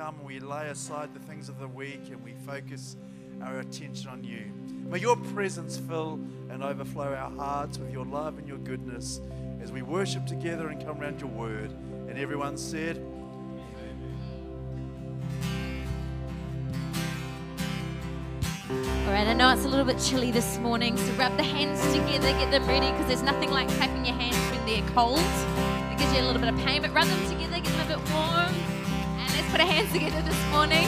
come we lay aside the things of the week and we focus our attention on you. May your presence fill and overflow our hearts with your love and your goodness as we worship together and come around your word. And everyone said, All right, I know it's a little bit chilly this morning, so rub the hands together, get them ready, because there's nothing like clapping your hands when they're cold. It gives you a little bit of pain, but rub them together, put our hands together this morning.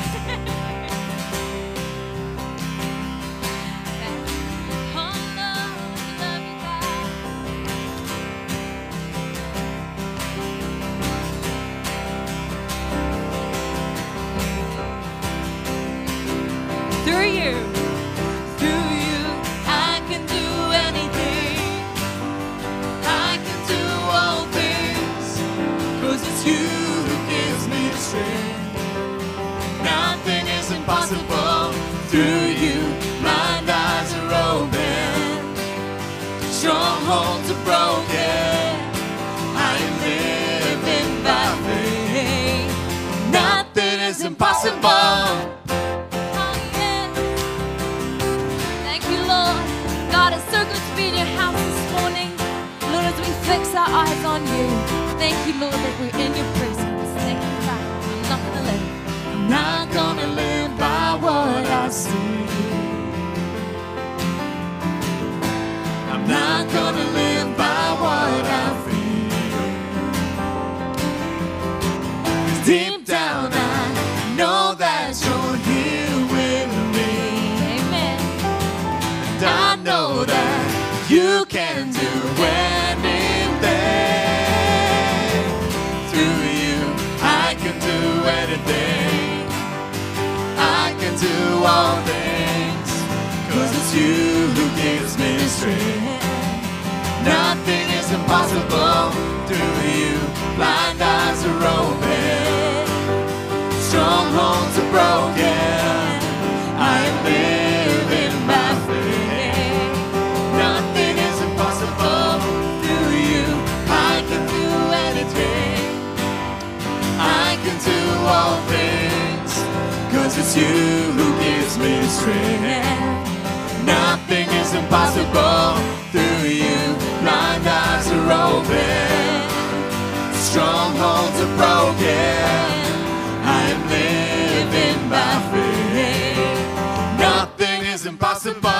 Can do all things. Cause it's you who gives me strength. Nothing is impossible through you. Blind eyes are open. Strongholds are broken. I am living by faith. Nothing is impossible.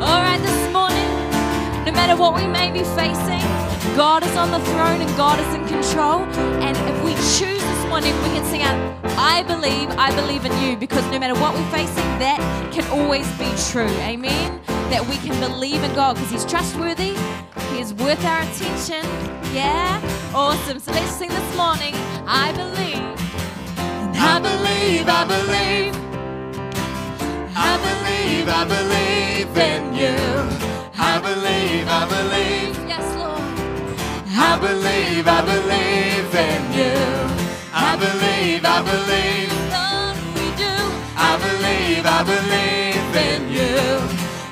All right, this morning, no matter what we may be facing, God is on the throne and God is in control. And if we choose this morning, we can sing out, I believe, I believe in you, because no matter what we're facing, that can always be true. Amen? That we can believe in God because He's trustworthy, He is worth our attention. Yeah? Awesome. So let's sing this morning, I believe. I believe, I believe. I believe, I believe in you. I believe, I believe. Yes. I believe, I believe in you. I believe, I believe. Lord, we do. I believe, I believe in you.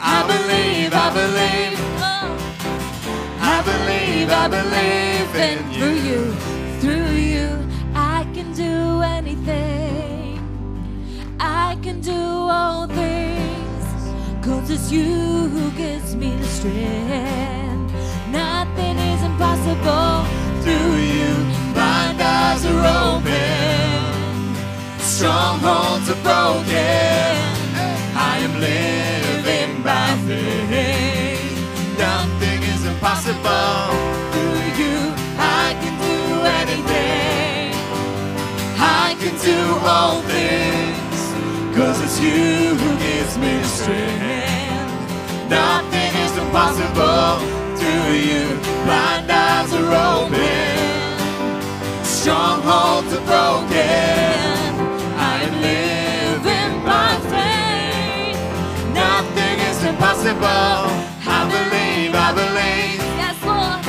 I believe, I believe. Oh. I believe, I believe in you. through you. you, through you, I can do anything. I can do all things. Cause it's you who gives me the strength. Nothing is impossible. Through you, blind eyes are open. Strongholds are broken. I am living by faith. Nothing is impossible. Through you, I can do anything. I can do all things. Cause it's you who gives me strength. Nothing is impossible. Through you, blind eyes are open. Strongholds are broken. I am living by faith. Nothing is impossible. I believe, I believe. Yes, Lord.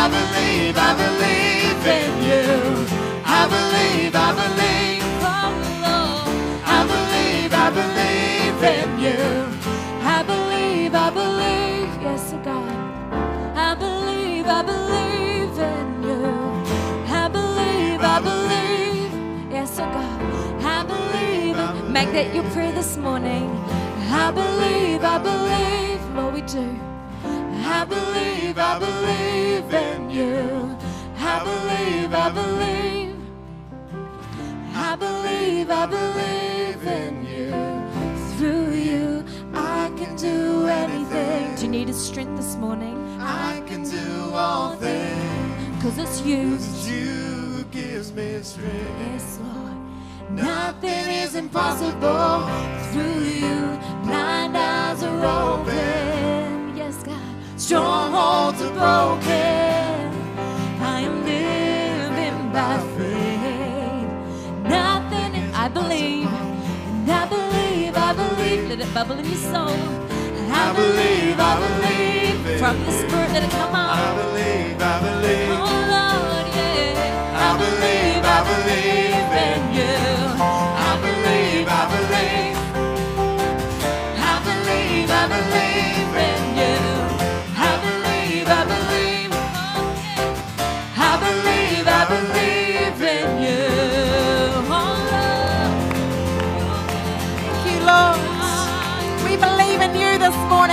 I believe, I believe in you. I believe, I believe. I believe in you. I believe, I believe. Yes, oh God. I believe. Make that your prayer this morning. I believe, I believe. Lord, we do. I believe, I believe in you. I believe, I believe. I believe, I believe in you. Through you, I can do anything. Do you need a strength this morning? I all things. Because it's you. It's you who gives me strength. Yes, Lord. Nothing is impossible through you. Blind eyes are open. Yes, God. Strongholds are broken. I am living by faith. Nothing, I believe, and I believe, I believe. Let it bubble in your soul. I believe, I believe. From the Spirit, let it come out I believe, I believe.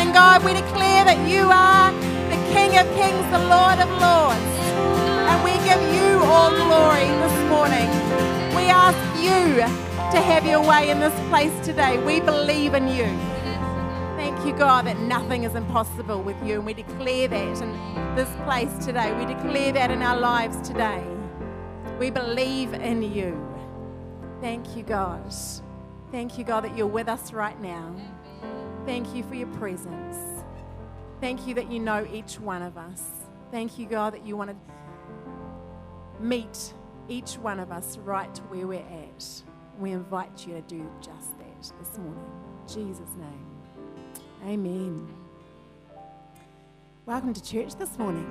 Morning, God. We declare that you are the King of Kings, the Lord of Lords. And we give you all glory this morning. We ask you to have your way in this place today. We believe in you. Thank you, God, that nothing is impossible with you. And we declare that in this place today. We declare that in our lives today. We believe in you. Thank you, God. Thank you, God, that you're with us right now. Thank you for your presence. Thank you that you know each one of us. Thank you, God, that you want to meet each one of us right where we're at. We invite you to do just that this morning. In Jesus' name. Amen. Welcome to church this morning.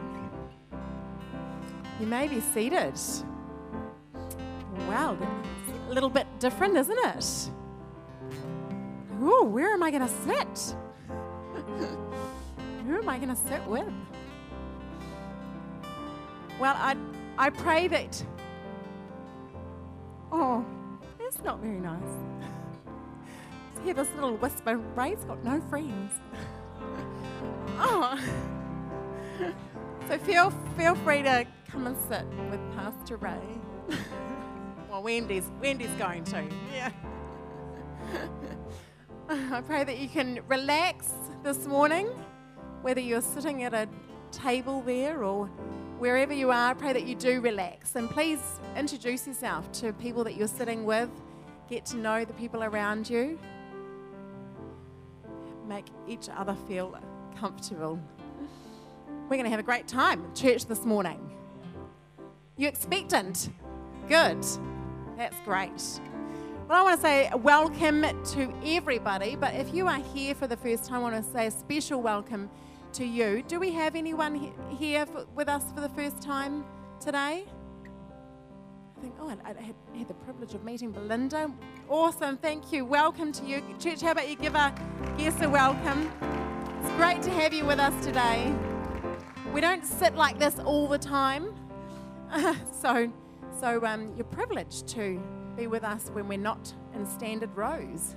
You may be seated. Wow, a little bit different, isn't it? Ooh, where am I going to sit? Who am I going to sit with? Well, I, I pray that. Oh, that's not very nice. To hear this little whisper, Ray's got no friends. Oh. So feel, feel free to come and sit with Pastor Ray. Well, Wendy's Wendy's going to. Yeah. I pray that you can relax this morning, whether you're sitting at a table there or wherever you are. I pray that you do relax and please introduce yourself to people that you're sitting with. Get to know the people around you. Make each other feel comfortable. We're going to have a great time at church this morning. You expectant? Good. That's great. I want to say welcome to everybody, but if you are here for the first time, I want to say a special welcome to you. Do we have anyone he- here for, with us for the first time today? I think, oh, I, I had, had the privilege of meeting Belinda. Awesome, thank you. Welcome to you. Church, how about you give our guests a welcome? It's great to have you with us today. We don't sit like this all the time. so, so um, you're privileged to be with us when we're not in standard rows.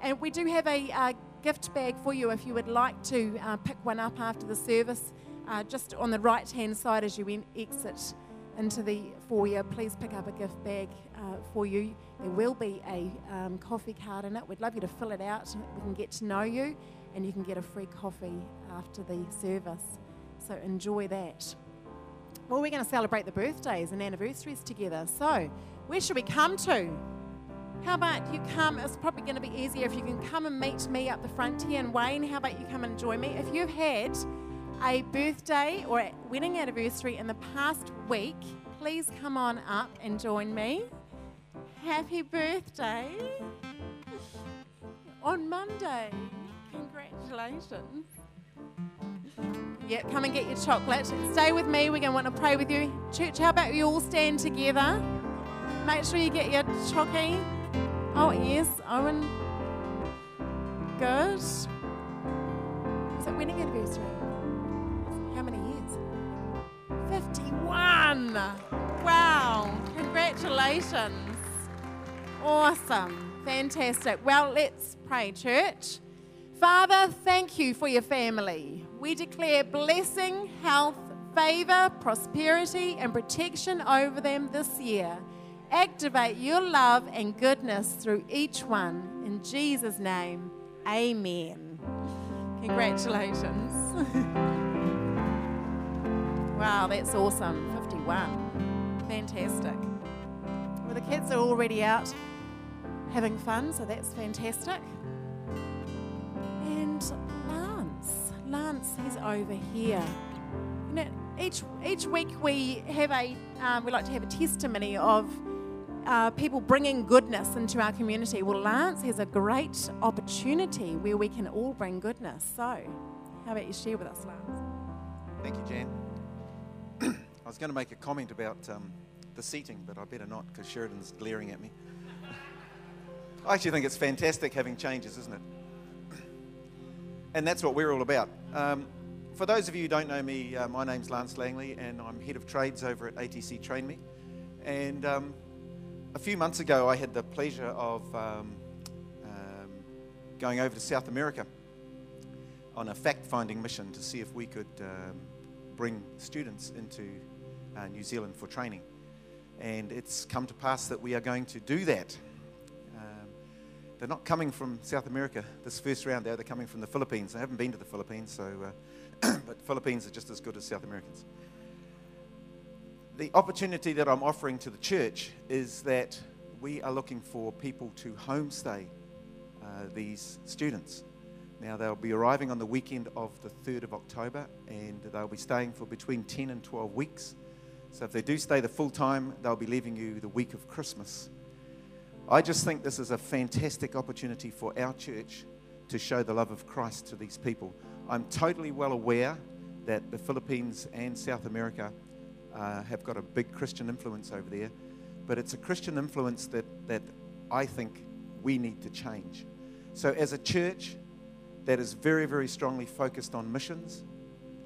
And we do have a uh, gift bag for you if you would like to uh, pick one up after the service, uh, just on the right hand side as you en- exit into the foyer. Please pick up a gift bag uh, for you. There will be a um, coffee card in it. We'd love you to fill it out we can get to know you, and you can get a free coffee after the service. So enjoy that. Well, we're going to celebrate the birthdays and anniversaries together. So, where should we come to? How about you come? It's probably going to be easier if you can come and meet me up the front here. And Wayne, how about you come and join me? If you've had a birthday or a wedding anniversary in the past week, please come on up and join me. Happy birthday on Monday. Congratulations. Yeah, come and get your chocolate. Stay with me. We're going to want to pray with you. Church, how about you all stand together? Make sure you get your chocky. Oh, yes, Owen. Good. Is it wedding anniversary? How many years? 51. Wow. Congratulations. Awesome. Fantastic. Well, let's pray, church. Father, thank you for your family. We declare blessing, health, favor, prosperity, and protection over them this year. Activate your love and goodness through each one. In Jesus' name, amen. Congratulations. wow, that's awesome. 51. Fantastic. Well, the kids are already out having fun, so that's fantastic. And Lance, Lance, he's over here. You know, each each week we have a um, we like to have a testimony of uh, people bringing goodness into our community. Well, Lance has a great opportunity where we can all bring goodness. So, how about you share with us, Lance? Thank you, Jan. I was going to make a comment about um, the seating, but I better not because Sheridan's glaring at me. I actually think it's fantastic having changes, isn't it? And that's what we're all about. Um, for those of you who don't know me, uh, my name's Lance Langley, and I'm head of trades over at ATC Train Me. And um, a few months ago, I had the pleasure of um, um, going over to South America on a fact finding mission to see if we could um, bring students into uh, New Zealand for training. And it's come to pass that we are going to do that. Um, they're not coming from South America this first round, though. They're coming from the Philippines. I haven't been to the Philippines, so, uh, but Philippines are just as good as South Americans the opportunity that I'm offering to the church is that we are looking for people to homestay uh, these students. Now, they'll be arriving on the weekend of the 3rd of October and they'll be staying for between 10 and 12 weeks. So, if they do stay the full time, they'll be leaving you the week of Christmas. I just think this is a fantastic opportunity for our church to show the love of Christ to these people. I'm totally well aware that the Philippines and South America uh, have got a big Christian influence over there. But it's a Christian influence that, that I think we need to change. So, as a church that is very, very strongly focused on missions,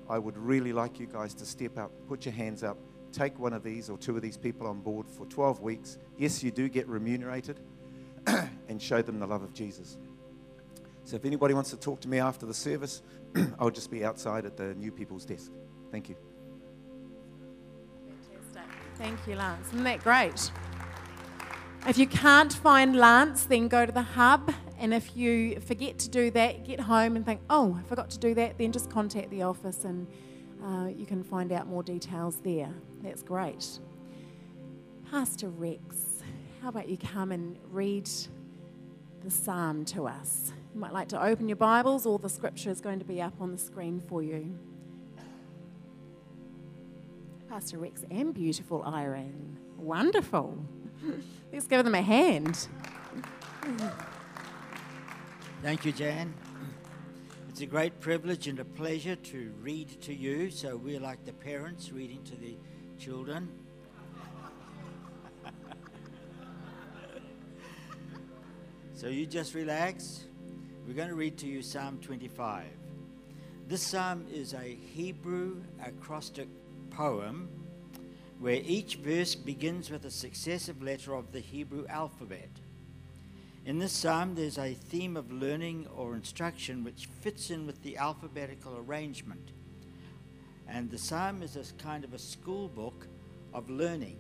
I would really like you guys to step up, put your hands up, take one of these or two of these people on board for 12 weeks. Yes, you do get remunerated, and show them the love of Jesus. So, if anybody wants to talk to me after the service, I'll just be outside at the new people's desk. Thank you. Thank you, Lance. Isn't that great? If you can't find Lance, then go to the hub. And if you forget to do that, get home and think, oh, I forgot to do that, then just contact the office and uh, you can find out more details there. That's great. Pastor Rex, how about you come and read the psalm to us? You might like to open your Bibles, or the scripture is going to be up on the screen for you. Pastor Rex and beautiful Irene. Wonderful. Let's give them a hand. Thank you, Jan. It's a great privilege and a pleasure to read to you. So we're like the parents reading to the children. so you just relax. We're going to read to you Psalm 25. This psalm is a Hebrew acrostic poem where each verse begins with a successive letter of the Hebrew alphabet. In this psalm, there's a theme of learning or instruction which fits in with the alphabetical arrangement. And the psalm is a kind of a school book of learning.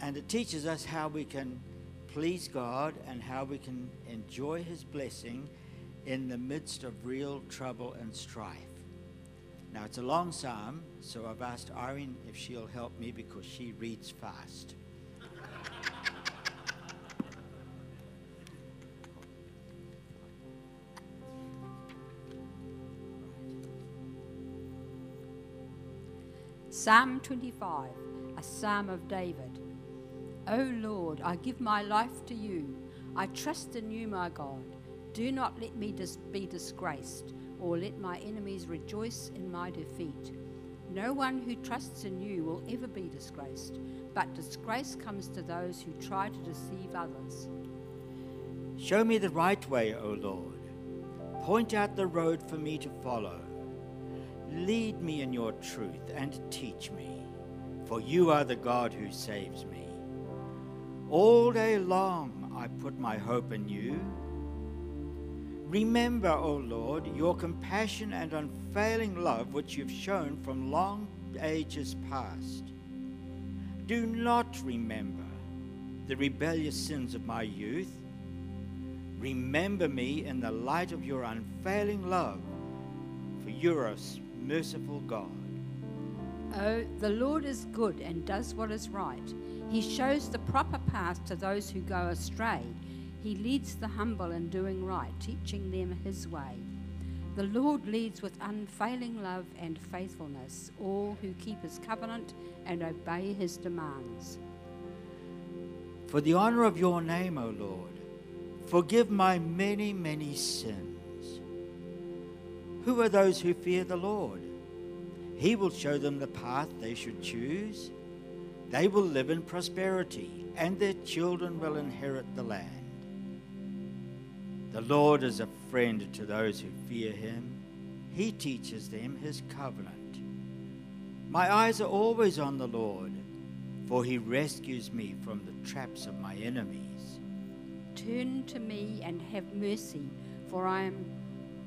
And it teaches us how we can please God and how we can enjoy His blessing in the midst of real trouble and strife. Now, it's a long psalm, so I've asked Irene if she'll help me because she reads fast. Psalm 25, a psalm of David. O Lord, I give my life to you. I trust in you, my God. Do not let me dis- be disgraced or let my enemies rejoice in my defeat. No one who trusts in you will ever be disgraced, but disgrace comes to those who try to deceive others. Show me the right way, O Lord. Point out the road for me to follow. Lead me in your truth and teach me, for you are the God who saves me. All day long I put my hope in you. Remember, O Lord, your compassion and unfailing love which you've shown from long ages past. Do not remember the rebellious sins of my youth. Remember me in the light of your unfailing love, for you're a merciful God. Oh, the Lord is good and does what is right. He shows the proper path to those who go astray. He leads the humble in doing right, teaching them his way. The Lord leads with unfailing love and faithfulness all who keep his covenant and obey his demands. For the honor of your name, O Lord, forgive my many, many sins. Who are those who fear the Lord? He will show them the path they should choose. They will live in prosperity, and their children will inherit the land. The Lord is a friend to those who fear him. He teaches them his covenant. My eyes are always on the Lord, for he rescues me from the traps of my enemies. Turn to me and have mercy, for I am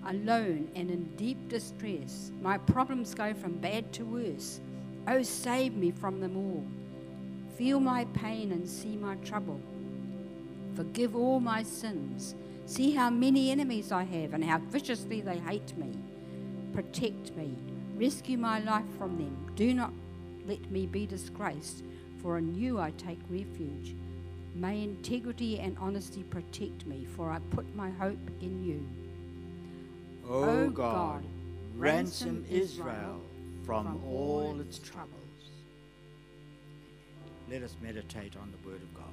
alone and in deep distress. My problems go from bad to worse. Oh, save me from them all. Feel my pain and see my trouble. Forgive all my sins. See how many enemies I have and how viciously they hate me. Protect me. Rescue my life from them. Do not let me be disgraced, for in you I take refuge. May integrity and honesty protect me, for I put my hope in you. O O God, God, ransom Israel from from all its troubles. Let us meditate on the Word of God.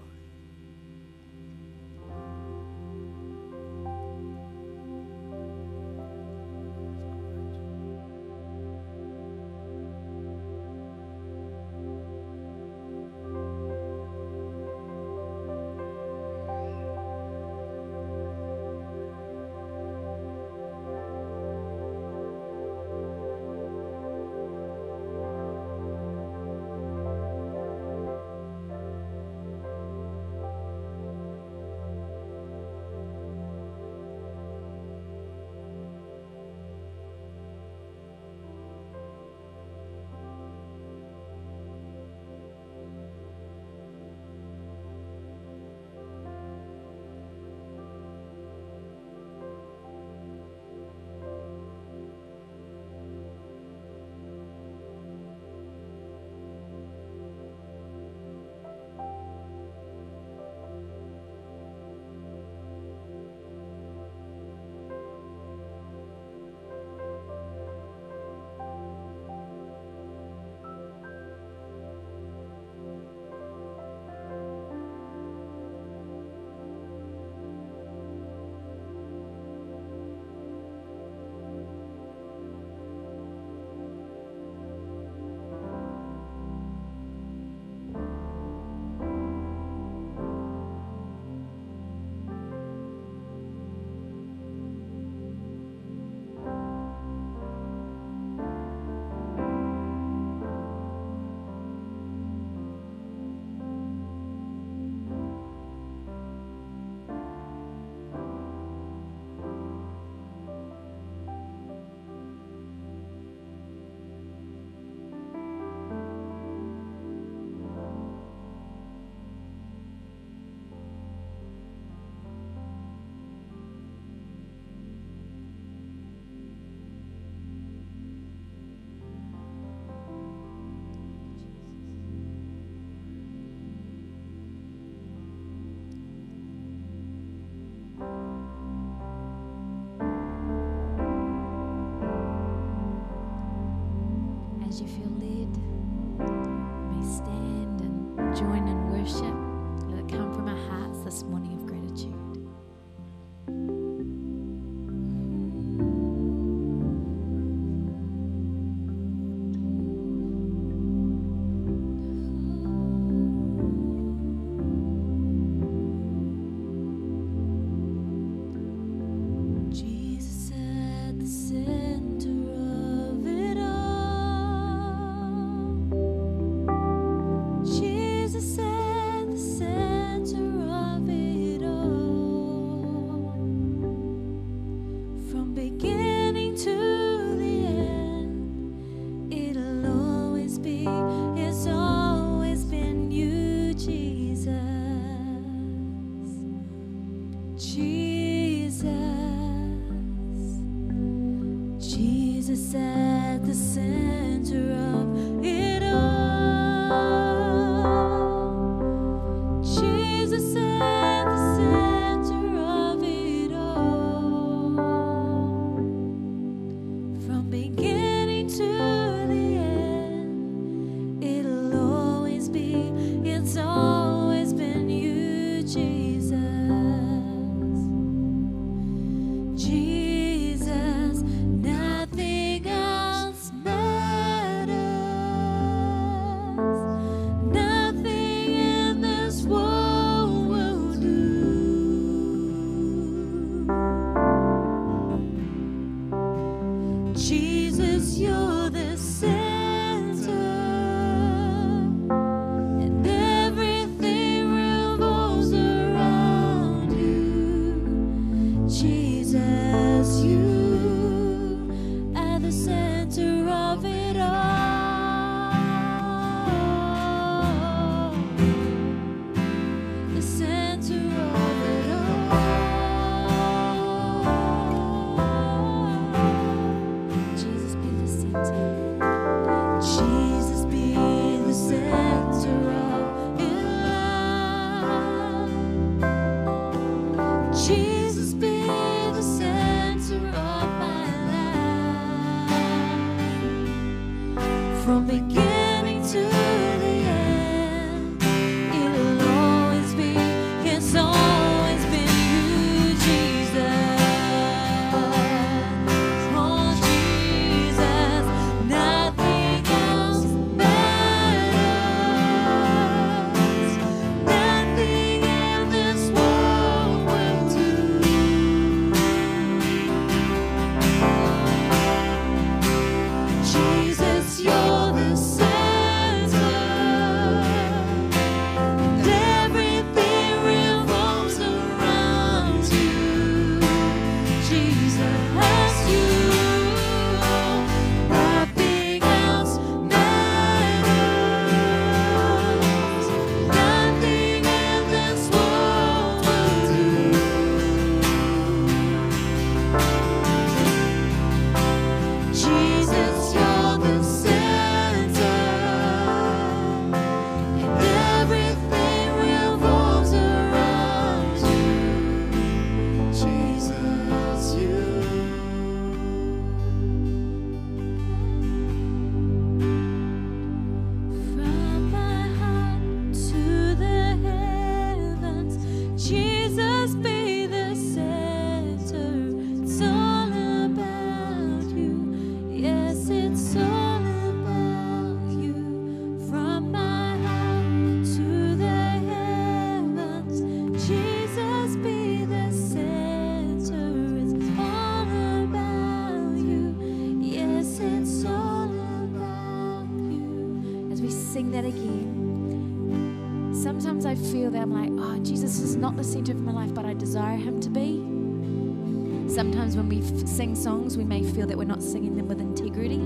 sometimes when we f- sing songs, we may feel that we're not singing them with integrity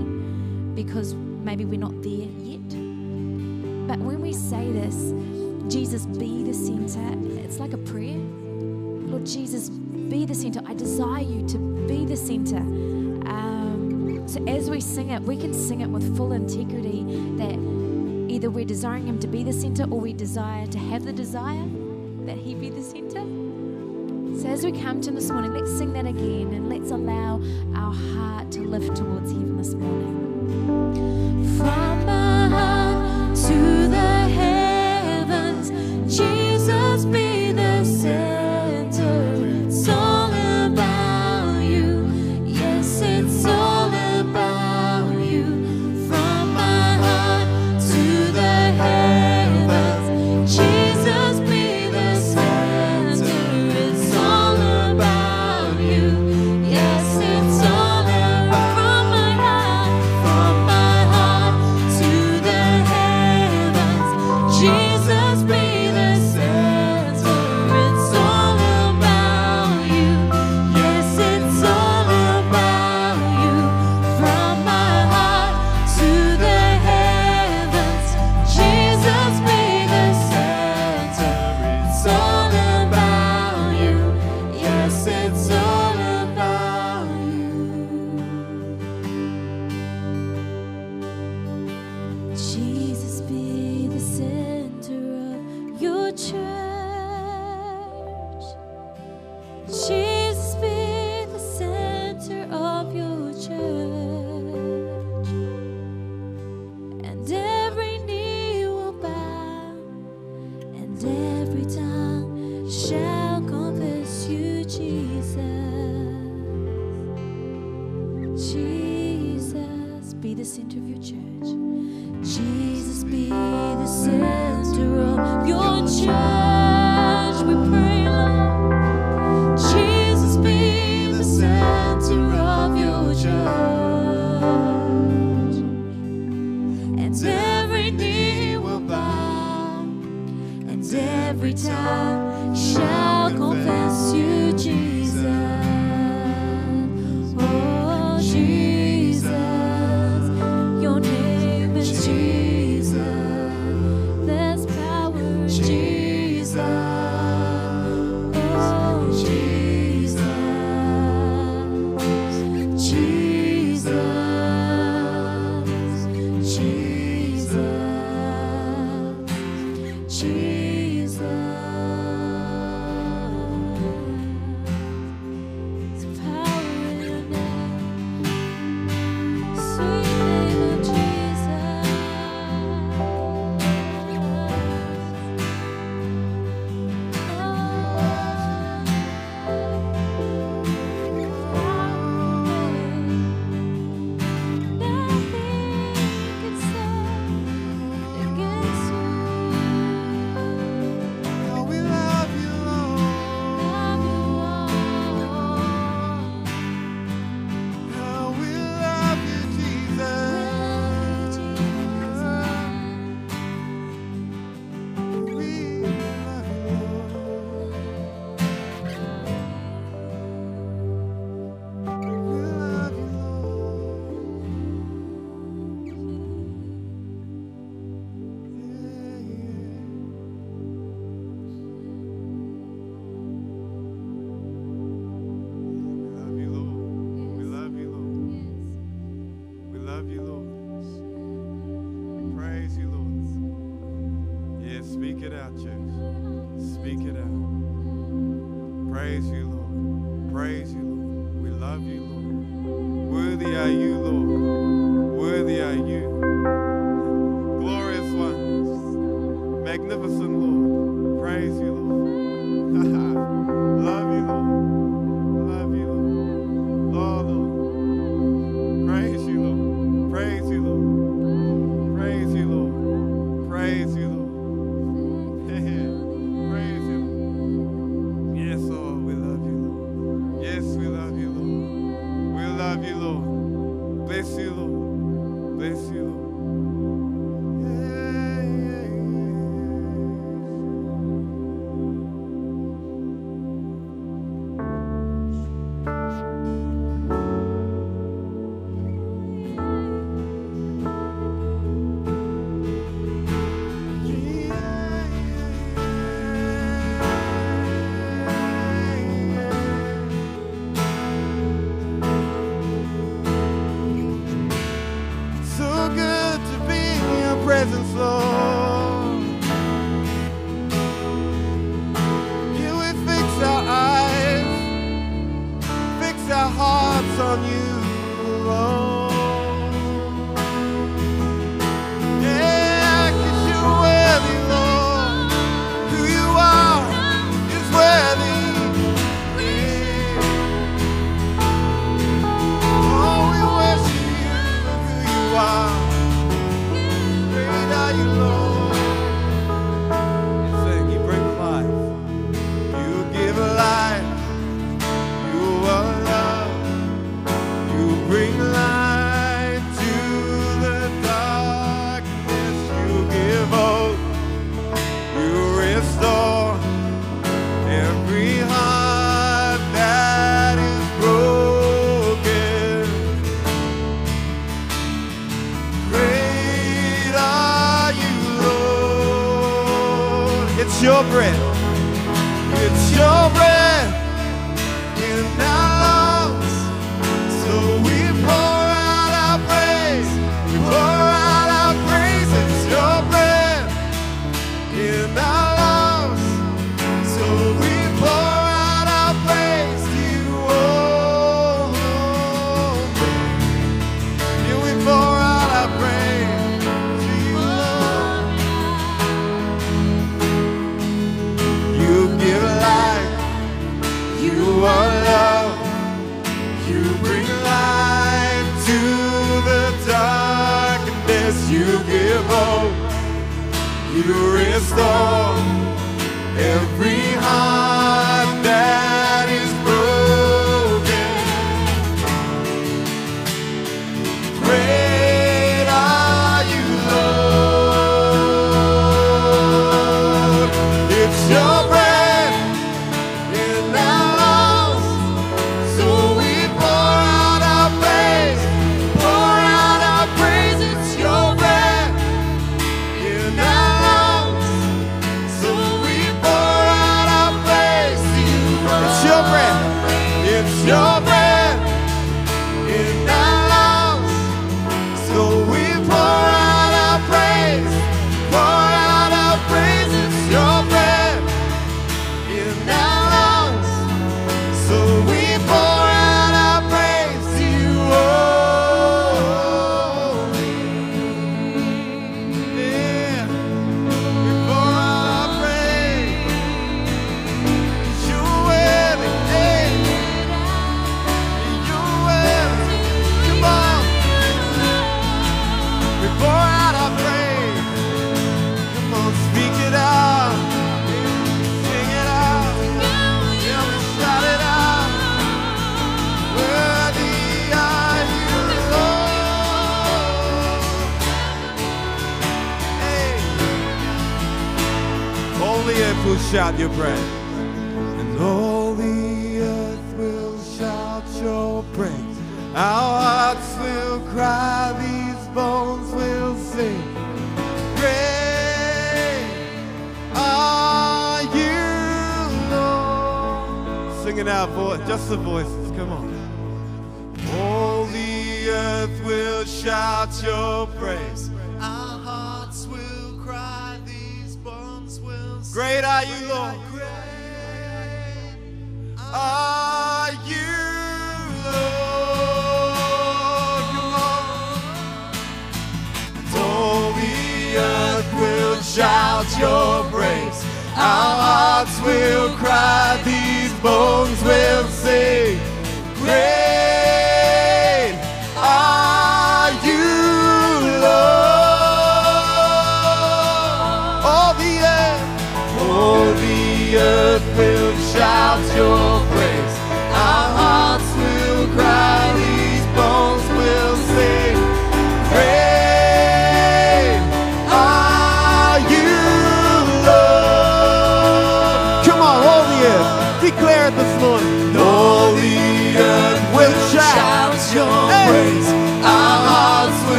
because maybe we're not there yet. But when we say this, Jesus, be the center, it's like a prayer. Lord Jesus, be the center. I desire you to be the center. Um, so as we sing it, we can sing it with full integrity that either we're desiring Him to be the center or we desire to have the desire that He be the center. As we come to Him this morning, let's sing that again and let's allow our heart to lift towards heaven this morning.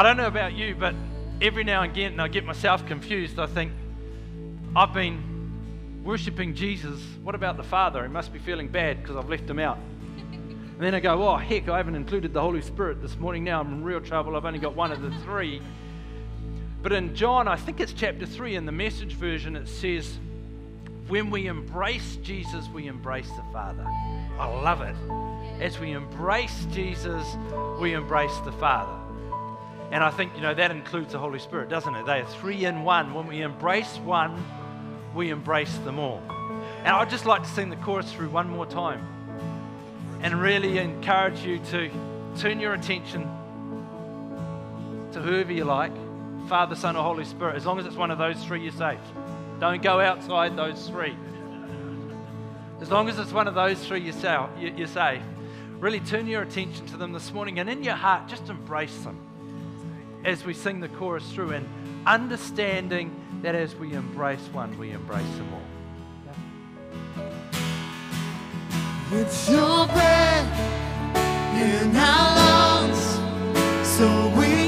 I don't know about you, but every now and again and I get myself confused. I think, I've been worshipping Jesus. What about the Father? He must be feeling bad because I've left him out. And then I go, oh, heck, I haven't included the Holy Spirit this morning. Now I'm in real trouble. I've only got one of the three. But in John, I think it's chapter 3 in the message version, it says, when we embrace Jesus, we embrace the Father. I love it. As we embrace Jesus, we embrace the Father. And I think, you know, that includes the Holy Spirit, doesn't it? They are three in one. When we embrace one, we embrace them all. And I'd just like to sing the chorus through one more time and really encourage you to turn your attention to whoever you like Father, Son, or Holy Spirit. As long as it's one of those three, you're safe. Don't go outside those three. As long as it's one of those three, you're safe. Really turn your attention to them this morning and in your heart, just embrace them as we sing the chorus through and understanding that as we embrace one, we embrace them all. It's your breath in our lungs, so we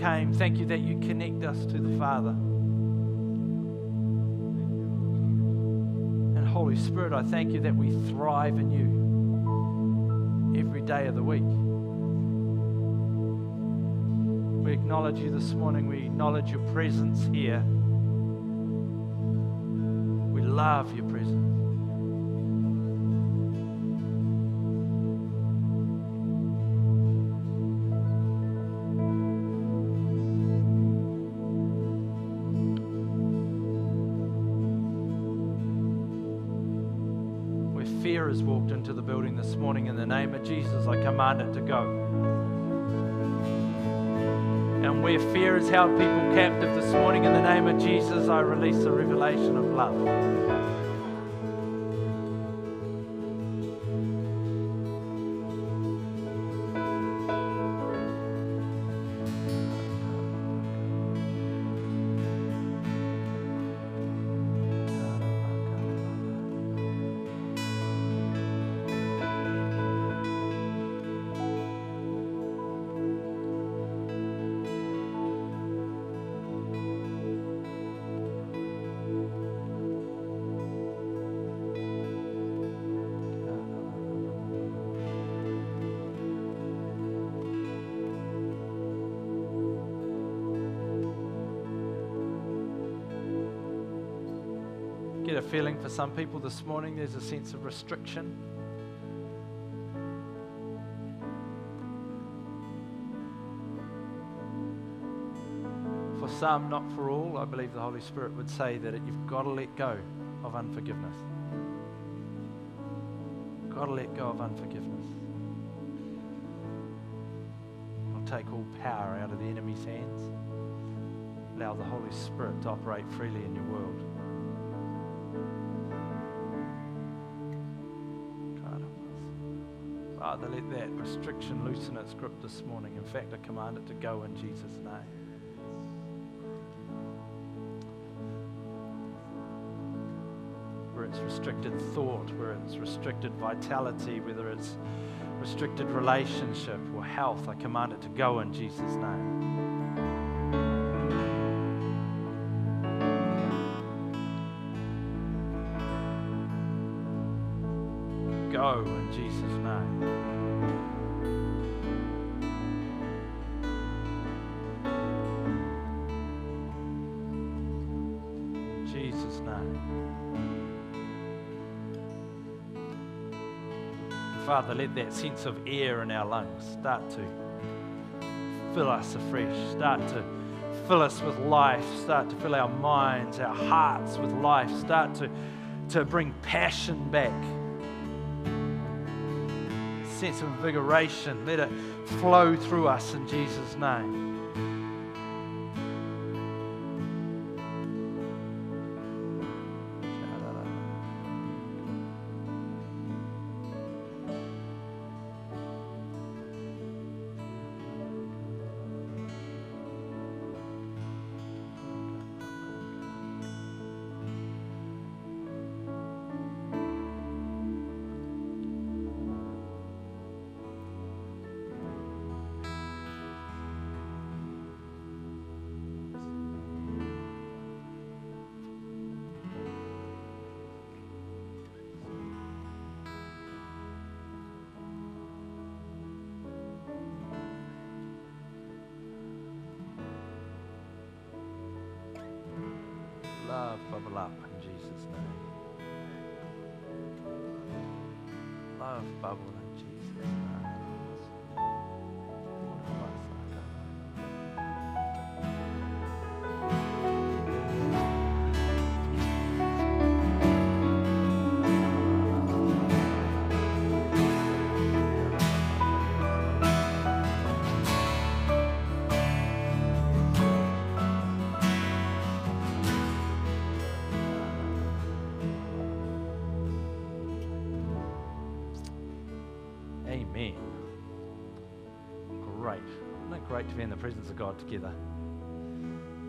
came. Thank you that you connect us to the Father. And Holy Spirit, I thank you that we thrive in you every day of the week. We acknowledge you this morning. We acknowledge your presence here. We love your presence. This morning, in the name of Jesus, I command it to go. And where fear has held people captive this morning, in the name of Jesus, I release a revelation of love. A feeling for some people this morning there's a sense of restriction. For some, not for all, I believe the Holy Spirit would say that you've got to let go of unforgiveness. Got to let go of unforgiveness. It'll take all power out of the enemy's hands. Allow the Holy Spirit to operate freely in your world. Father, let that restriction loosen its grip this morning. In fact, I command it to go in Jesus' name. Where it's restricted thought, where it's restricted vitality, whether it's restricted relationship or health, I command it to go in Jesus' name. Father, let that sense of air in our lungs start to fill us afresh, start to fill us with life, start to fill our minds, our hearts with life, start to, to bring passion back sense of invigoration. Let it flow through us in Jesus' name. Name. Love bubble great to be in the presence of God together?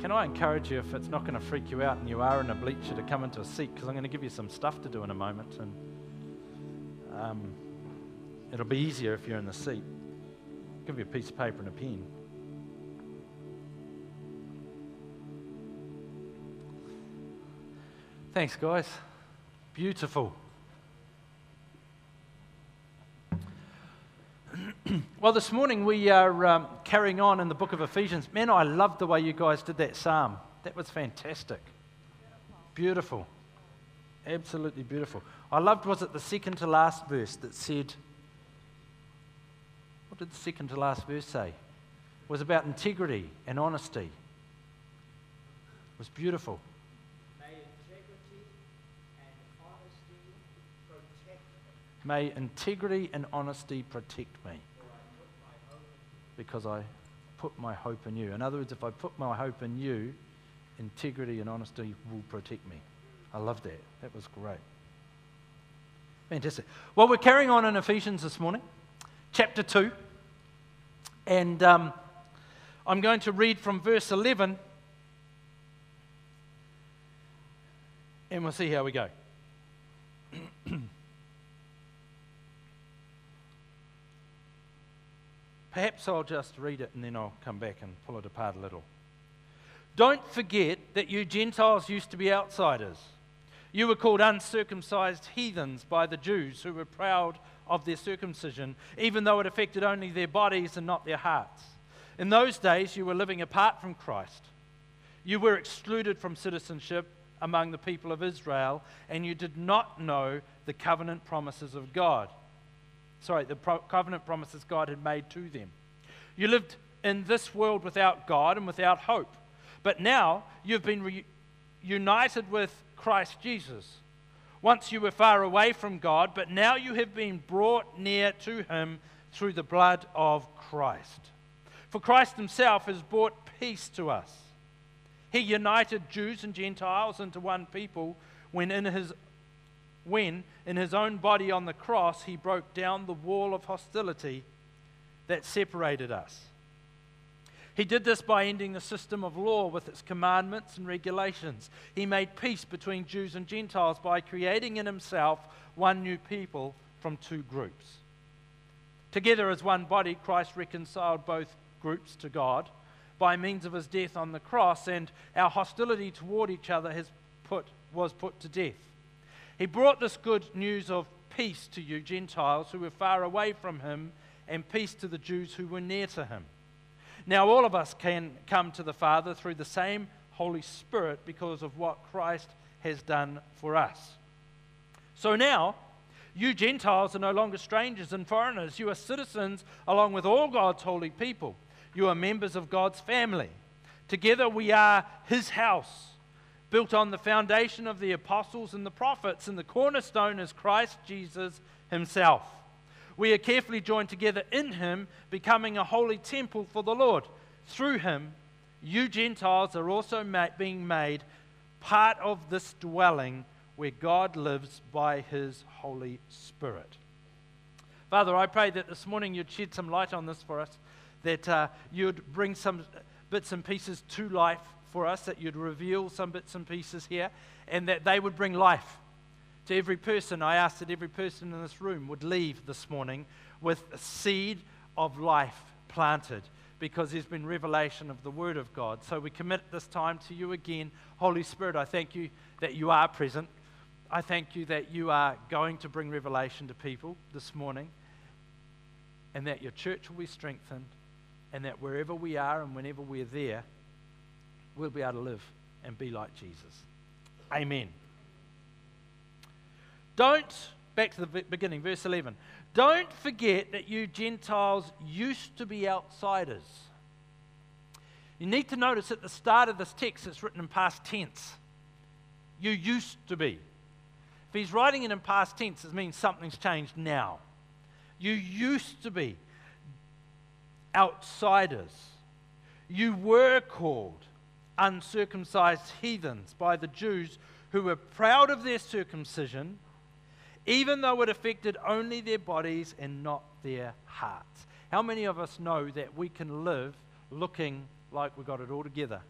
Can I encourage you, if it's not going to freak you out and you are in a bleacher, to come into a seat because I'm going to give you some stuff to do in a moment. And um, it'll be easier if you're in the seat. I'll give you a piece of paper and a pen. Thanks, guys. Beautiful. well, this morning we are um, carrying on in the book of Ephesians. Man, I loved the way you guys did that psalm. That was fantastic. Beautiful. Absolutely beautiful. I loved, was it the second to last verse that said, what did the second to last verse say? It was about integrity and honesty. It was beautiful. May integrity and honesty protect me because I put my hope in you. In other words, if I put my hope in you, integrity and honesty will protect me. I love that. That was great. Fantastic. Well, we're carrying on in Ephesians this morning, chapter 2. And um, I'm going to read from verse 11, and we'll see how we go. Perhaps I'll just read it and then I'll come back and pull it apart a little. Don't forget that you Gentiles used to be outsiders. You were called uncircumcised heathens by the Jews who were proud of their circumcision, even though it affected only their bodies and not their hearts. In those days, you were living apart from Christ. You were excluded from citizenship among the people of Israel, and you did not know the covenant promises of God sorry, the pro- covenant promises God had made to them. You lived in this world without God and without hope. But now you've been re- united with Christ Jesus. Once you were far away from God, but now you have been brought near to Him through the blood of Christ. For Christ Himself has brought peace to us. He united Jews and Gentiles into one people when in His when, in his own body on the cross, he broke down the wall of hostility that separated us. He did this by ending the system of law with its commandments and regulations. He made peace between Jews and Gentiles by creating in himself one new people from two groups. Together as one body, Christ reconciled both groups to God by means of his death on the cross, and our hostility toward each other has put, was put to death. He brought this good news of peace to you, Gentiles, who were far away from him, and peace to the Jews who were near to him. Now, all of us can come to the Father through the same Holy Spirit because of what Christ has done for us. So now, you Gentiles are no longer strangers and foreigners. You are citizens along with all God's holy people. You are members of God's family. Together we are his house built on the foundation of the apostles and the prophets, and the cornerstone is Christ Jesus himself. We are carefully joined together in him, becoming a holy temple for the Lord. Through him, you Gentiles are also being made part of this dwelling where God lives by his Holy Spirit. Father, I pray that this morning you'd shed some light on this for us, that uh, you'd bring some bits and pieces to life for us, that you'd reveal some bits and pieces here, and that they would bring life to every person. I ask that every person in this room would leave this morning with a seed of life planted because there's been revelation of the Word of God. So we commit this time to you again. Holy Spirit, I thank you that you are present. I thank you that you are going to bring revelation to people this morning and that your church will be strengthened and that wherever we are and whenever we're there, we'll be able to live and be like Jesus. Amen. Don't, back to the beginning, verse 11. Don't forget that you Gentiles used to be outsiders. You need to notice at the start of this text, it's written in past tense. You used to be. If he's writing it in past tense, it means something's changed now. You used to be outsiders. You were called uncircumcised heathens by the Jews who were proud of their circumcision, even though it affected only their bodies and not their hearts. How many of us know that we can live looking like we've got it all together,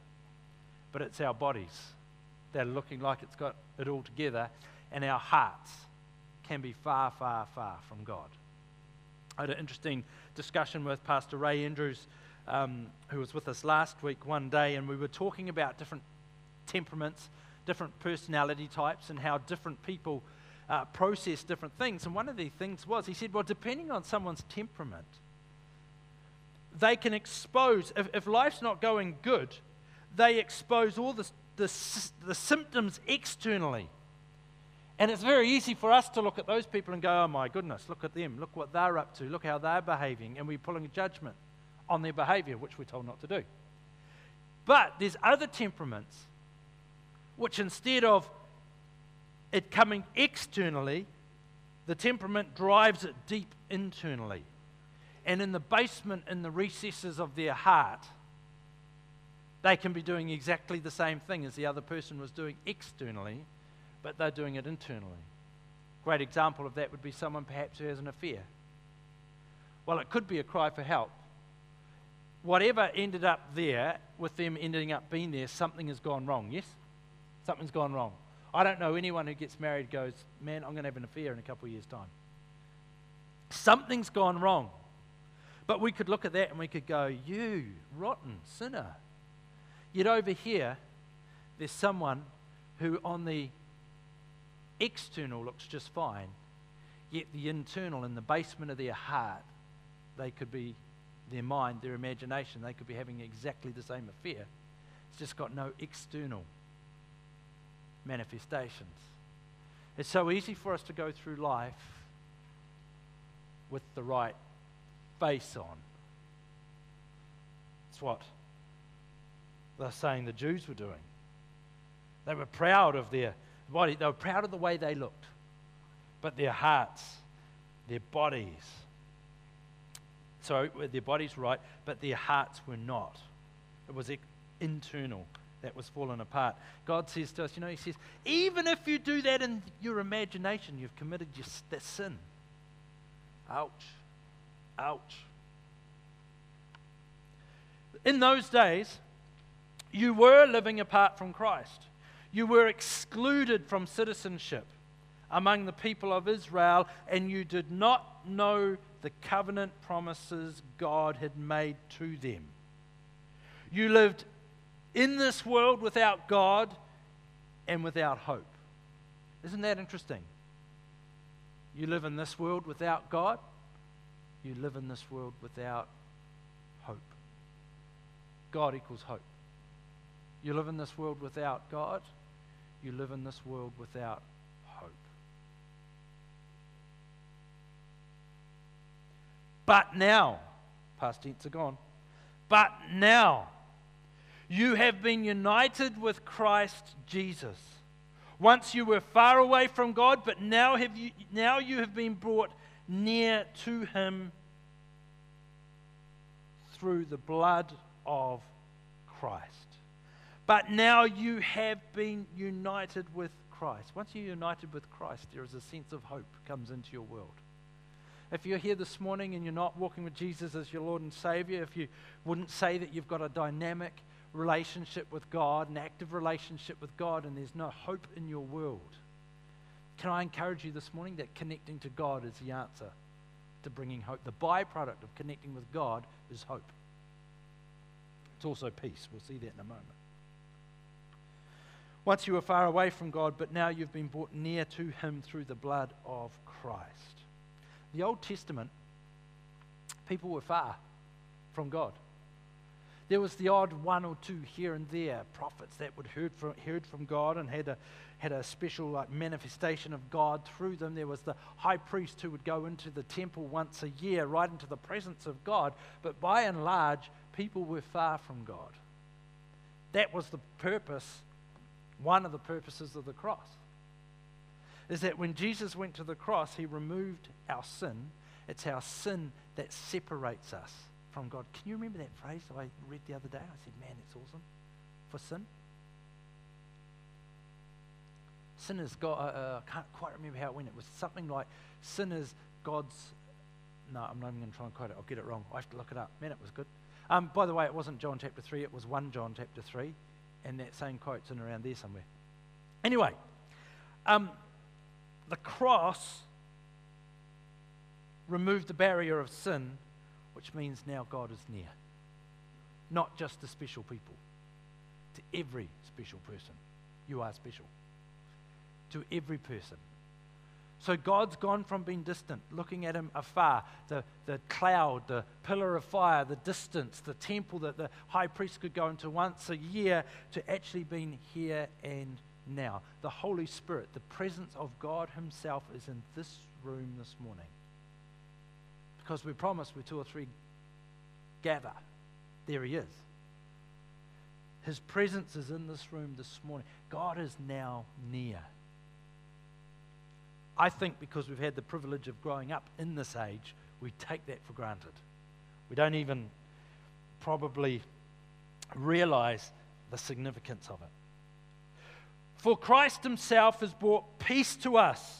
but it's our bodies that are looking like it's got it all together, and our hearts can be far, far, far from God? I had an interesting discussion with Pastor Ray Andrews, um, who was with us last week one day, and we were talking about different temperaments, different personality types, and how different people uh, process different things. And one of the things was, he said, well, depending on someone's temperament, they can expose, if, if life's not going good, they expose all the, the, the symptoms externally. And it's very easy for us to look at those people and go, oh my goodness, look at them, look what they're up to, look how they're behaving, and we're pulling a judgment on their behavior, which we're told not to do. But there's other temperaments which instead of it coming externally, the temperament drives it deep internally. And in the basement, in the recesses of their heart, they can be doing exactly the same thing as the other person was doing externally, but they're doing it internally. Great example of that would be someone perhaps who has an affair. Well, it could be a cry for help. Whatever ended up there, with them ending up being there, something has gone wrong, yes? Something's gone wrong. I don't know anyone who gets married goes, Man, I'm going to have an affair in a couple of years' time. Something's gone wrong. But we could look at that and we could go, You rotten sinner. Yet over here, there's someone who on the external looks just fine, yet the internal, in the basement of their heart, they could be, their mind, their imagination, they could be having exactly the same affair. It's just got no external manifestations. It's so easy for us to go through life with the right face on. It's what they're saying the Jews were doing. They were proud of their body, they were proud of the way they looked, but their hearts, their bodies, so their bodies were right, but their hearts were not. It was internal that was fallen apart. God says to us, you know, He says, even if you do that in your imagination, you've committed your, sin. Ouch. Ouch. In those days, you were living apart from Christ. You were excluded from citizenship among the people of Israel, and you did not know the covenant promises God had made to them. You lived in this world without God and without hope. Isn't that interesting? You live in this world without God, you live in this world without hope. God equals hope. You live in this world without God, you live in this world without hope. But now, past tense are gone, but now you have been united with Christ Jesus. Once you were far away from God, but now, have you, now you have been brought near to Him through the blood of Christ. But now you have been united with Christ. Once you're united with Christ, there is a sense of hope comes into your world. If you're here this morning and you're not walking with Jesus as your Lord and Savior, if you wouldn't say that you've got a dynamic relationship with God, an active relationship with God, and there's no hope in your world, can I encourage you this morning that connecting to God is the answer to bringing hope? The byproduct of connecting with God is hope. It's also peace. We'll see that in a moment. Once you were far away from God, but now you've been brought near to Him through the blood of Christ. The Old Testament, people were far from God. There was the odd one or two here and there prophets that would heard from, heard from God and had a, had a special like manifestation of God through them. There was the high priest who would go into the temple once a year, right into the presence of God. But by and large, people were far from God. That was the purpose, one of the purposes of the cross. Is that when Jesus went to the cross, he removed our sin. It's our sin that separates us from God. Can you remember that phrase I read the other day? I said, man, it's awesome. For sin. Sin is God, uh, uh, I can't quite remember how it went. It was something like sin is God's no, I'm not even going to try and quote it. I'll get it wrong. I have to look it up. Man, it was good. Um, by the way, it wasn't John chapter 3, it was 1 John chapter 3, and that same quote's in around there somewhere. Anyway, um, the cross removed the barrier of sin, which means now God is near. Not just to special people, to every special person. You are special. To every person. So God's gone from being distant, looking at him afar, the, the cloud, the pillar of fire, the distance, the temple that the high priest could go into once a year, to actually being here and now. The Holy Spirit, the presence of God Himself, is in this room this morning. Because we promised where two or three gather, there He is. His presence is in this room this morning. God is now near. I think because we've had the privilege of growing up in this age, we take that for granted. We don't even probably realize the significance of it. For Christ himself has brought peace to us.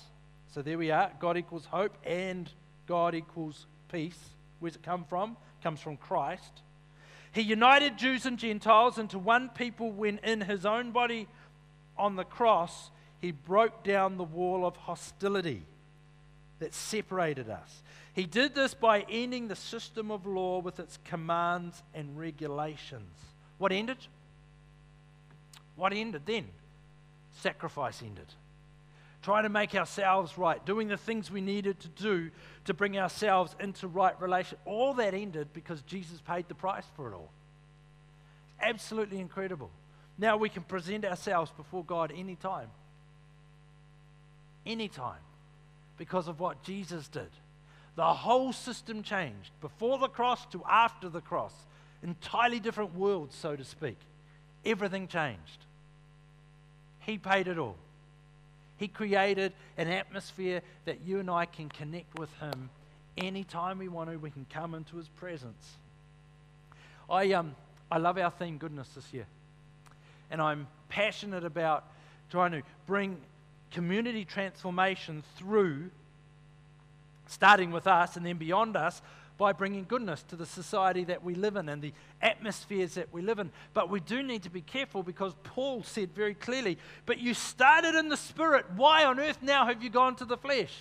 So there we are. God equals hope and God equals peace. Where's it come from? It comes from Christ. He united Jews and Gentiles into one people when in his own body on the cross he broke down the wall of hostility that separated us. He did this by ending the system of law with its commands and regulations. What ended? What ended then? Sacrifice ended. Trying to make ourselves right, doing the things we needed to do to bring ourselves into right relation. All that ended because Jesus paid the price for it all. Absolutely incredible. Now we can present ourselves before God anytime. Anytime. Because of what Jesus did. The whole system changed. Before the cross to after the cross. Entirely different worlds, so to speak. Everything changed. He paid it all. He created an atmosphere that you and I can connect with Him anytime we want to. We can come into His presence. I, um, I love our theme, Goodness, this year. And I'm passionate about trying to bring community transformation through, starting with us and then beyond us, by bringing goodness to the society that we live in and the atmospheres that we live in. But we do need to be careful because Paul said very clearly, But you started in the spirit. Why on earth now have you gone to the flesh?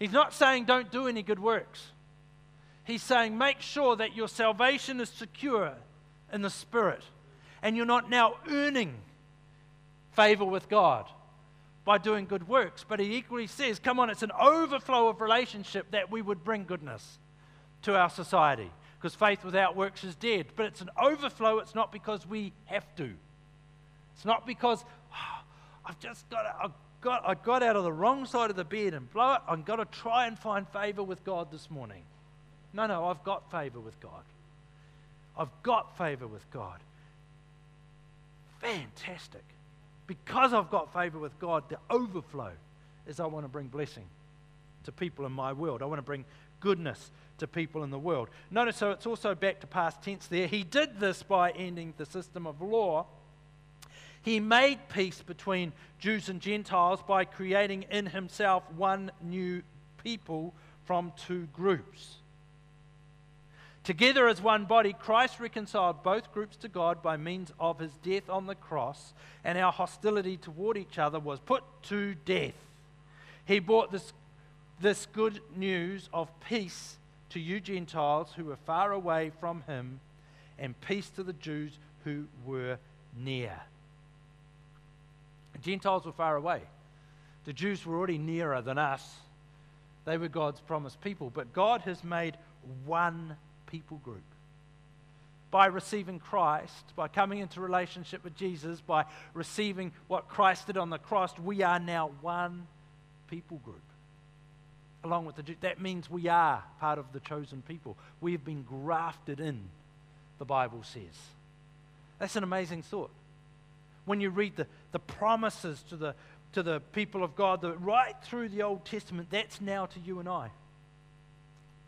He's not saying don't do any good works. He's saying make sure that your salvation is secure in the spirit and you're not now earning favor with God by doing good works. But he equally says, come on, it's an overflow of relationship that we would bring goodness to our society. Because faith without works is dead. But it's an overflow, it's not because we have to. It's not because oh, I've just got to, I've got, I got out of the wrong side of the bed and blow it. I've got to try and find favor with God this morning. No, no, I've got favor with God. I've got favor with God. Fantastic because I've got favor with God, the overflow is I want to bring blessing to people in my world. I want to bring goodness to people in the world. Notice, so it's also back to past tense there. He did this by ending the system of law. He made peace between Jews and Gentiles by creating in himself one new people from two groups. Together as one body, Christ reconciled both groups to God by means of his death on the cross, and our hostility toward each other was put to death. He brought this, this good news of peace to you Gentiles who were far away from him, and peace to the Jews who were near. The Gentiles were far away. The Jews were already nearer than us. They were God's promised people. But God has made one people group. By receiving Christ, by coming into relationship with Jesus, by receiving what Christ did on the cross, we are now one people group. Along with the Jews. That means we are part of the chosen people. We have been grafted in, the Bible says. That's an amazing thought. When you read the, the promises to the, to the people of God, the, right through the Old Testament, that's now to you and I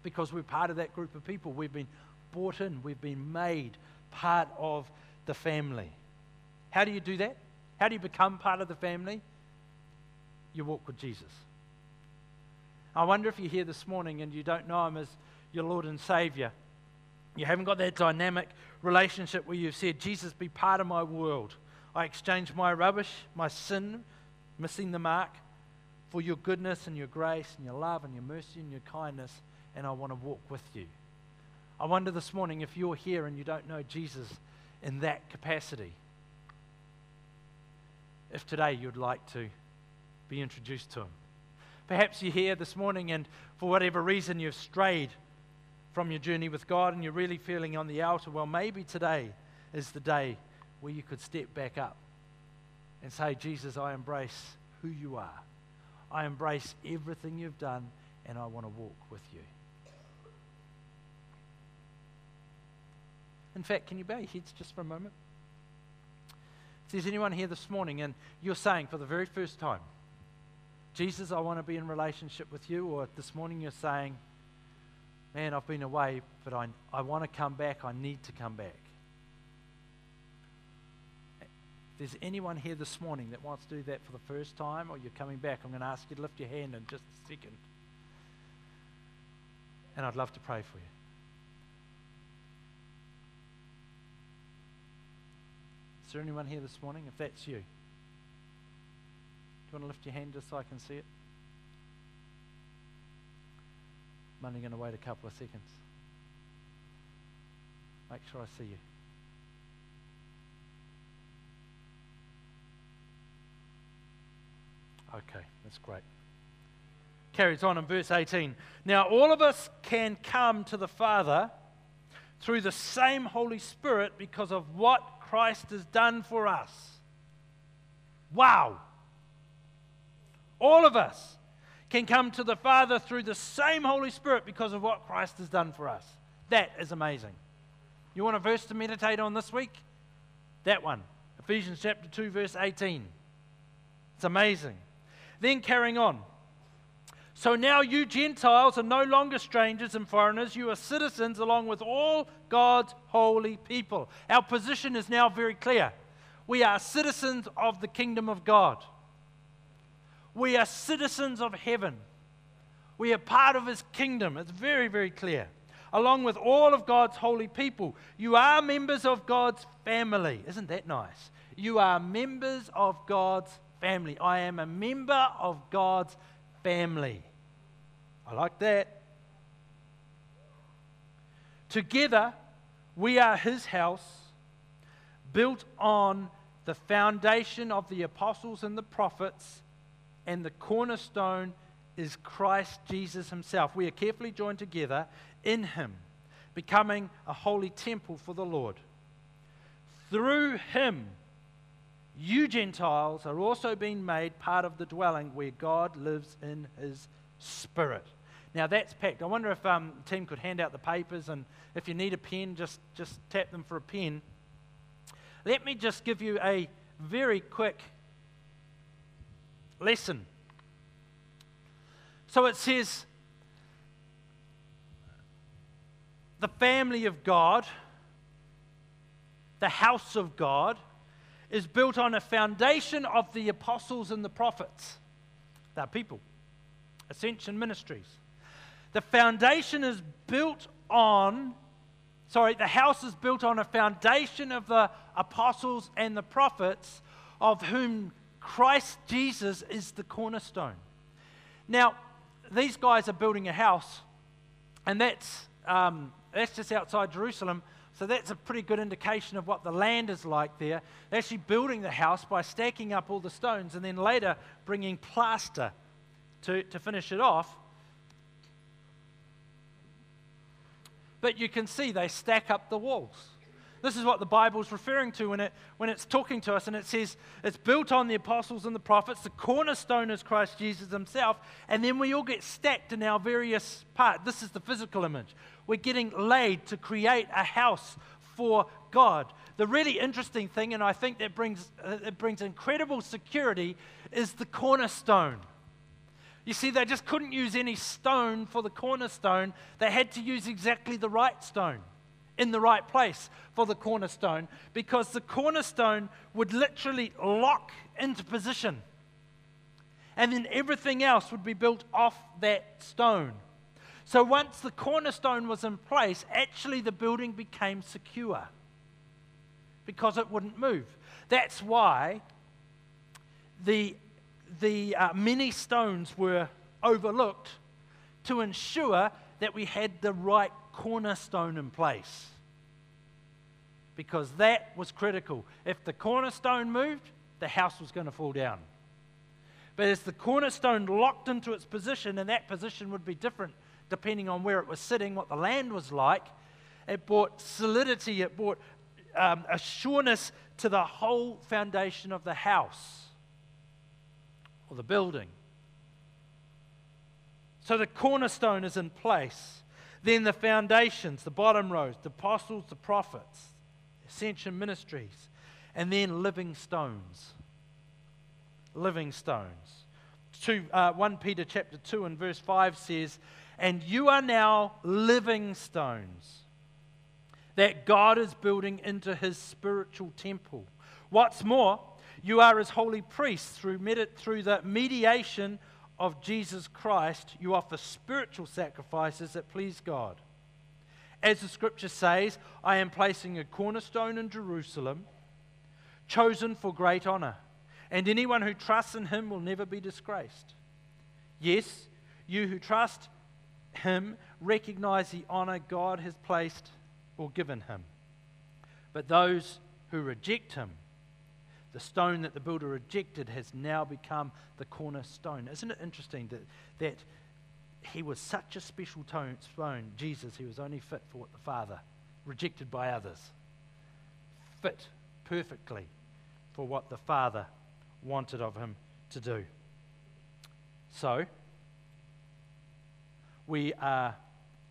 because we're part of that group of people. We've been bought in, we've been made part of the family. How do you do that? How do you become part of the family? You walk with Jesus. I wonder if you're here this morning and you don't know Him as your Lord and Savior. You haven't got that dynamic relationship where you've said, Jesus, be part of my world. I exchange my rubbish, my sin, missing the mark, for your goodness and your grace and your love and your mercy and your kindness, and I want to walk with you. I wonder this morning if you're here and you don't know Jesus in that capacity, if today you'd like to be introduced to him. Perhaps you're here this morning and for whatever reason you've strayed from your journey with God and you're really feeling on the outer. Well, maybe today is the day where you could step back up and say, Jesus, I embrace who you are. I embrace everything you've done and I want to walk with you. In fact, can you bow your heads just for a moment? If there's anyone here this morning and you're saying for the very first time, Jesus, I want to be in relationship with you, or this morning you're saying, man, I've been away, but I, I want to come back, I need to come back. If there's anyone here this morning that wants to do that for the first time, or you're coming back, I'm going to ask you to lift your hand in just a second. And I'd love to pray for you. Is there anyone here this morning? If that's you, do you want to lift your hand just so I can see it? I'm only going to wait a couple of seconds. Make sure I see you. Okay, that's great. Carries on in verse 18. Now, all of us can come to the Father through the same Holy Spirit because of what Christ has done for us. Wow! All of us can come to the Father through the same Holy Spirit because of what Christ has done for us. That is amazing. You want a verse to meditate on this week? That one. Ephesians chapter 2, verse 18. It's amazing. Then carrying on. So now you Gentiles are no longer strangers and foreigners. You are citizens along with all God's holy people. Our position is now very clear. We are citizens of the kingdom of God. We are citizens of heaven. We are part of his kingdom. It's very, very clear. Along with all of God's holy people. You are members of God's family. Isn't that nice? You are members of God's family. I am a member of God's family. I like that. Together, we are his house, built on the foundation of the apostles and the prophets, and the cornerstone is Christ Jesus himself. We are carefully joined together in him, becoming a holy temple for the Lord. Through him, you Gentiles are also being made part of the dwelling where God lives in his spirit. Now that's packed. I wonder if um, the team could hand out the papers, and if you need a pen, just, just tap them for a pen. Let me just give you a very quick lesson. So it says, the family of God, the house of God, is built on a foundation of the apostles and the prophets. They're people, Ascension Ministries. The foundation is built on, sorry, the house is built on a foundation of the apostles and the prophets, of whom Christ Jesus is the cornerstone. Now, these guys are building a house, and that's, um, that's just outside Jerusalem. So that's a pretty good indication of what the land is like there. They're actually building the house by stacking up all the stones and then later bringing plaster to, to finish it off. But you can see they stack up the walls. This is what the Bible is referring to when, it, when it's talking to us, and it says it's built on the apostles and the prophets. The cornerstone is Christ Jesus himself, and then we all get stacked in our various parts. This is the physical image. We're getting laid to create a house for God. The really interesting thing, and I think that brings, uh, it brings incredible security, is the cornerstone. You see, they just couldn't use any stone for the cornerstone. They had to use exactly the right stone in the right place for the cornerstone because the cornerstone would literally lock into position. and then everything else would be built off that stone. So once the cornerstone was in place, actually the building became secure because it wouldn't move. That's why the, the uh, many stones were overlooked to ensure that we had the right cornerstone in place. Because that was critical. If the cornerstone moved, the house was going to fall down. But as the cornerstone locked into its position, and that position would be different depending on where it was sitting, what the land was like, it brought solidity, it brought um, a sureness to the whole foundation of the house or the building. So the cornerstone is in place. Then the foundations, the bottom rows, the apostles, the prophets, ascension ministries, and then living stones. Living stones. Two, uh, 1 Peter chapter 2 and verse 5 says, And you are now living stones that God is building into his spiritual temple. What's more, you are as holy priests through, through the mediation of Jesus Christ. You offer spiritual sacrifices that please God. As the scripture says, I am placing a cornerstone in Jerusalem, chosen for great honor, and anyone who trusts in him will never be disgraced. Yes, you who trust him recognize the honor God has placed or given him. But those who reject him, the stone that the builder rejected has now become the cornerstone. Isn't it interesting that, that he was such a special tone, stone, Jesus, he was only fit for what the Father, rejected by others, fit perfectly for what the Father wanted of him to do. So, we are,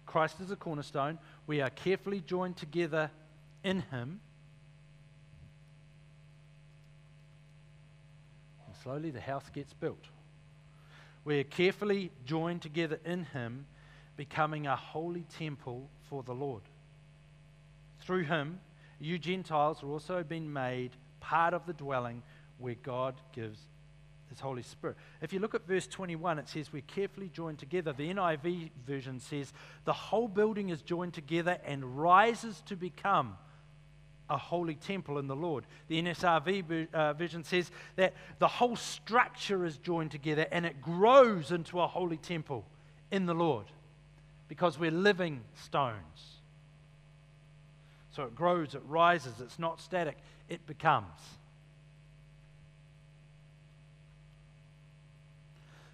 Christ is a cornerstone, we are carefully joined together in him Slowly, the house gets built. We are carefully joined together in Him, becoming a holy temple for the Lord. Through Him, you Gentiles are also being made part of the dwelling where God gives His Holy Spirit. If you look at verse 21, it says, We're carefully joined together. The NIV version says, The whole building is joined together and rises to become a holy temple in the Lord. The NSRV uh, vision says that the whole structure is joined together and it grows into a holy temple in the Lord because we're living stones. So it grows, it rises, it's not static, it becomes.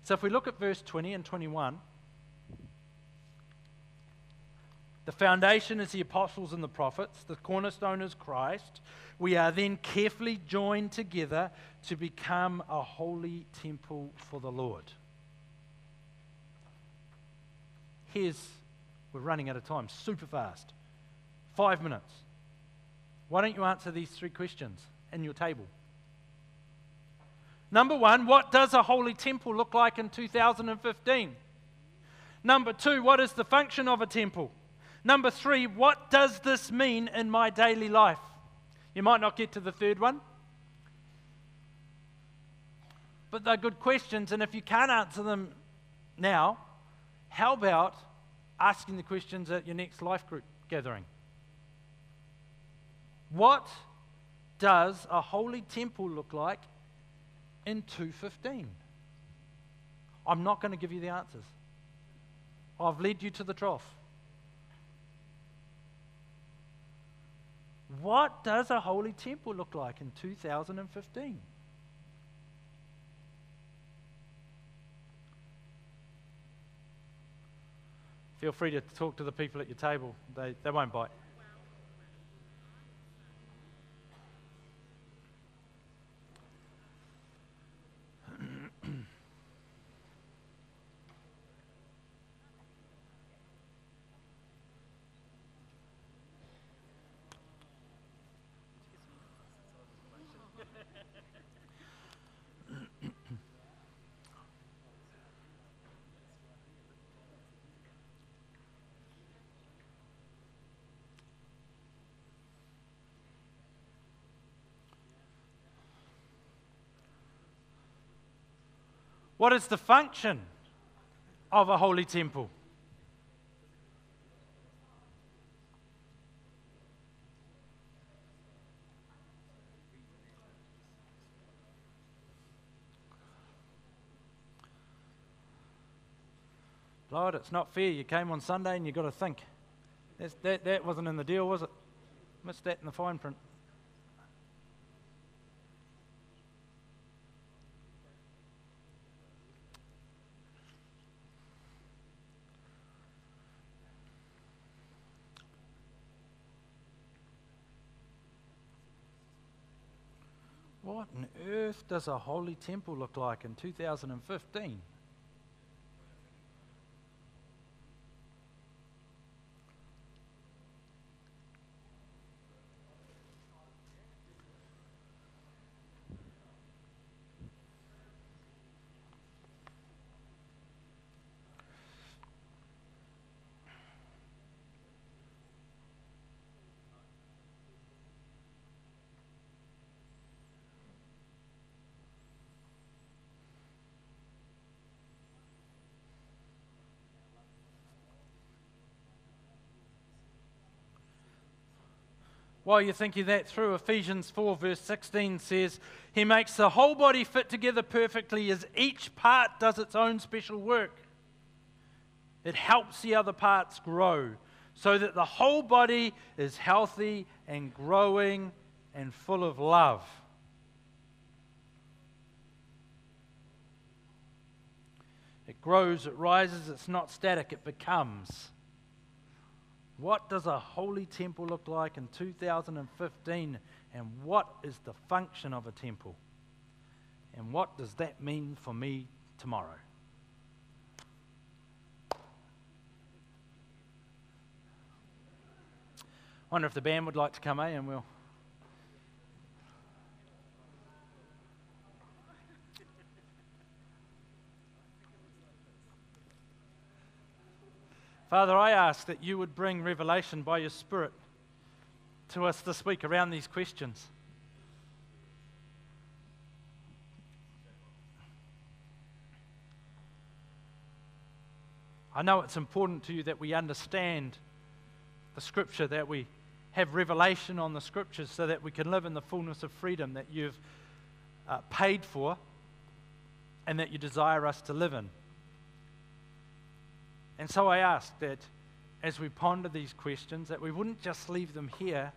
So if we look at verse 20 and 21, The foundation is the apostles and the prophets, the cornerstone is Christ. We are then carefully joined together to become a holy temple for the Lord. Here's, we're running out of time super fast. Five minutes. Why don't you answer these three questions in your table? Number one, what does a holy temple look like in 2015? Number two, what is the function of a temple? Number three, what does this mean in my daily life? You might not get to the third one, but they're good questions. And if you can't answer them now, how about asking the questions at your next life group gathering? What does a holy temple look like in 215? I'm not going to give you the answers. I've led you to the trough. What does a holy temple look like in 2015? Feel free to talk to the people at your table, they, they won't bite. What is the function of a holy temple? Lord, it's not fair. You came on Sunday and you've got to think. That's, that, that wasn't in the deal, was it? Missed that in the fine print. What earth does a holy temple look like in 2015? While you're thinking that through, Ephesians 4, verse 16 says, He makes the whole body fit together perfectly as each part does its own special work. It helps the other parts grow so that the whole body is healthy and growing and full of love. It grows, it rises, it's not static, it becomes. What does a holy temple look like in 2015? And what is the function of a temple? And what does that mean for me tomorrow? I wonder if the band would like to come, eh? And we'll. Father, I ask that you would bring revelation by your Spirit to us this week around these questions. I know it's important to you that we understand the Scripture, that we have revelation on the Scriptures so that we can live in the fullness of freedom that you've uh, paid for and that you desire us to live in. And so I ask that as we ponder these questions, that we wouldn't just leave them here,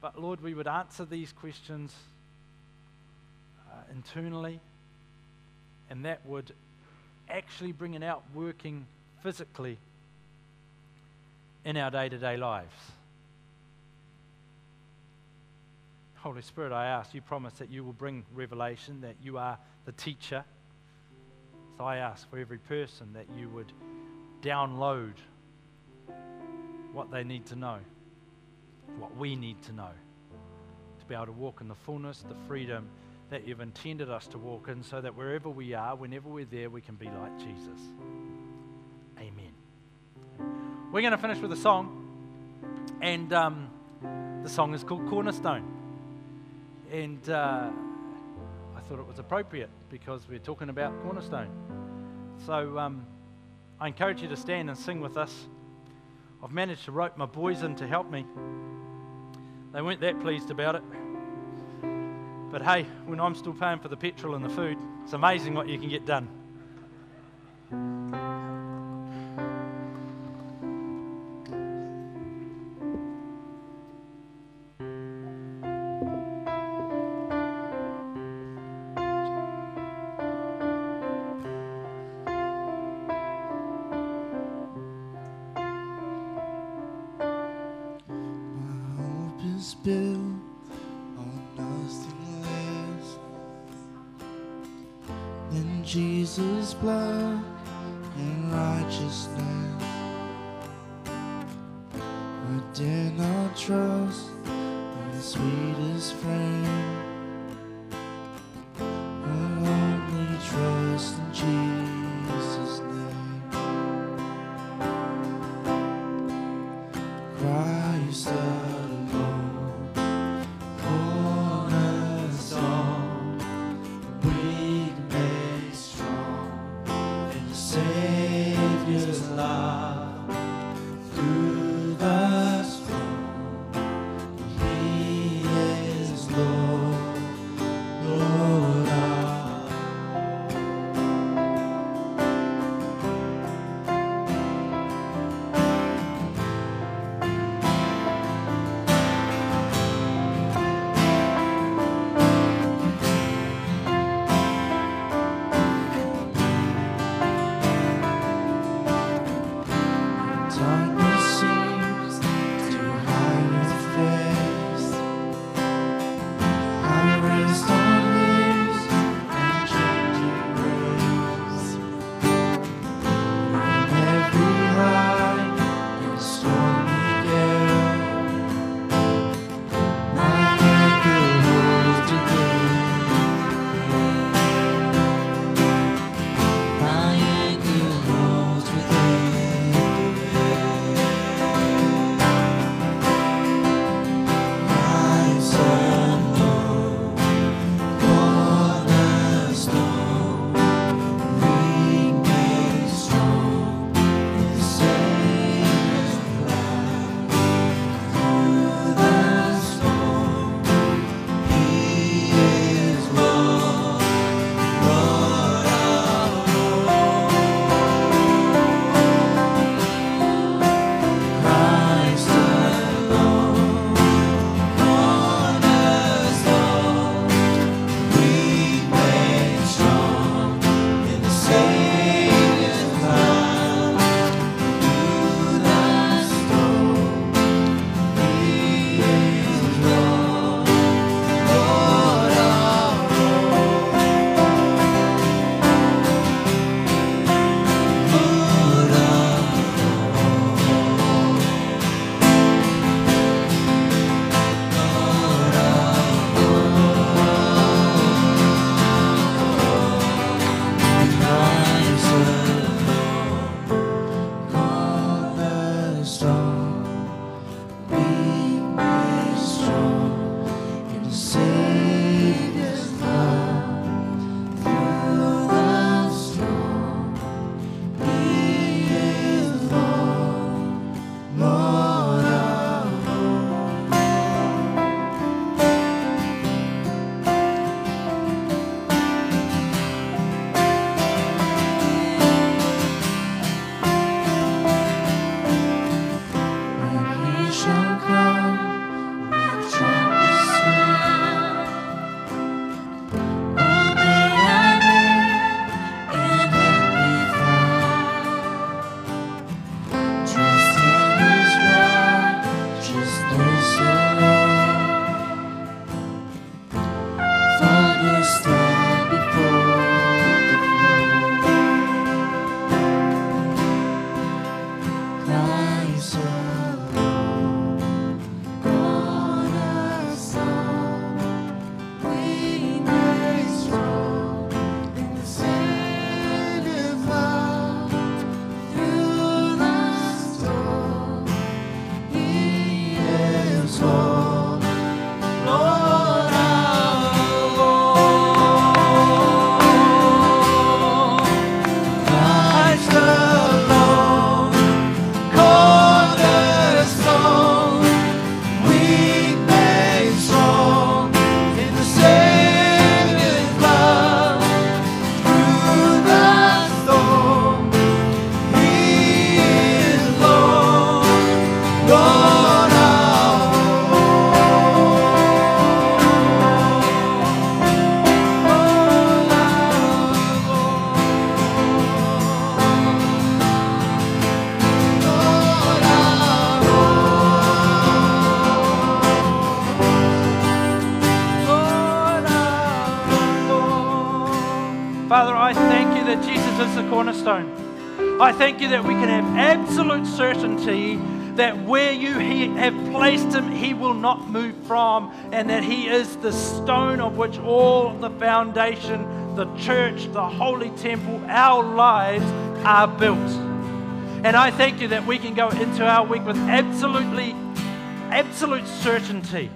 but Lord, we would answer these questions uh, internally, and that would actually bring it out working physically in our day to day lives. Holy Spirit, I ask, you promise that you will bring revelation, that you are the teacher. So I ask for every person that you would download what they need to know, what we need to know, to be able to walk in the fullness, the freedom that you've intended us to walk in, so that wherever we are, whenever we're there, we can be like Jesus. Amen. We're going to finish with a song, and um, the song is called Cornerstone. And uh, thought it was appropriate because we're talking about Cornerstone. So, um, I encourage you to stand and sing with us. I've managed to rope my boys in to help me. They weren't that pleased about it. But hey, when I'm still paying for the petrol and the food, it's amazing what you can get done. And that he is the stone of which all the foundation, the church, the holy temple, our lives are built. And I thank you that we can go into our week with absolutely, absolute certainty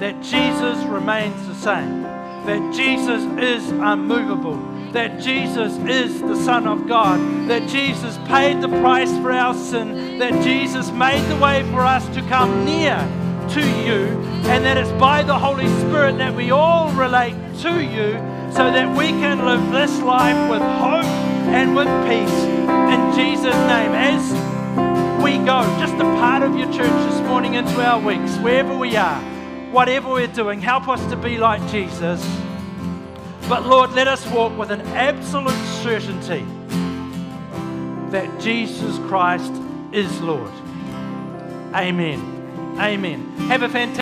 that Jesus remains the same, that Jesus is unmovable, that Jesus is the Son of God, that Jesus paid the price for our sin, that Jesus made the way for us to come near to you, and that it's by the Holy Spirit that we all relate to you so that we can live this life with hope and with peace. In Jesus' name, as we go, just a part of your church this morning into our weeks, wherever we are, whatever we're doing, help us to be like Jesus. But Lord, let us walk with an absolute certainty that Jesus Christ is Lord. Amen. Amen. Have a fantastic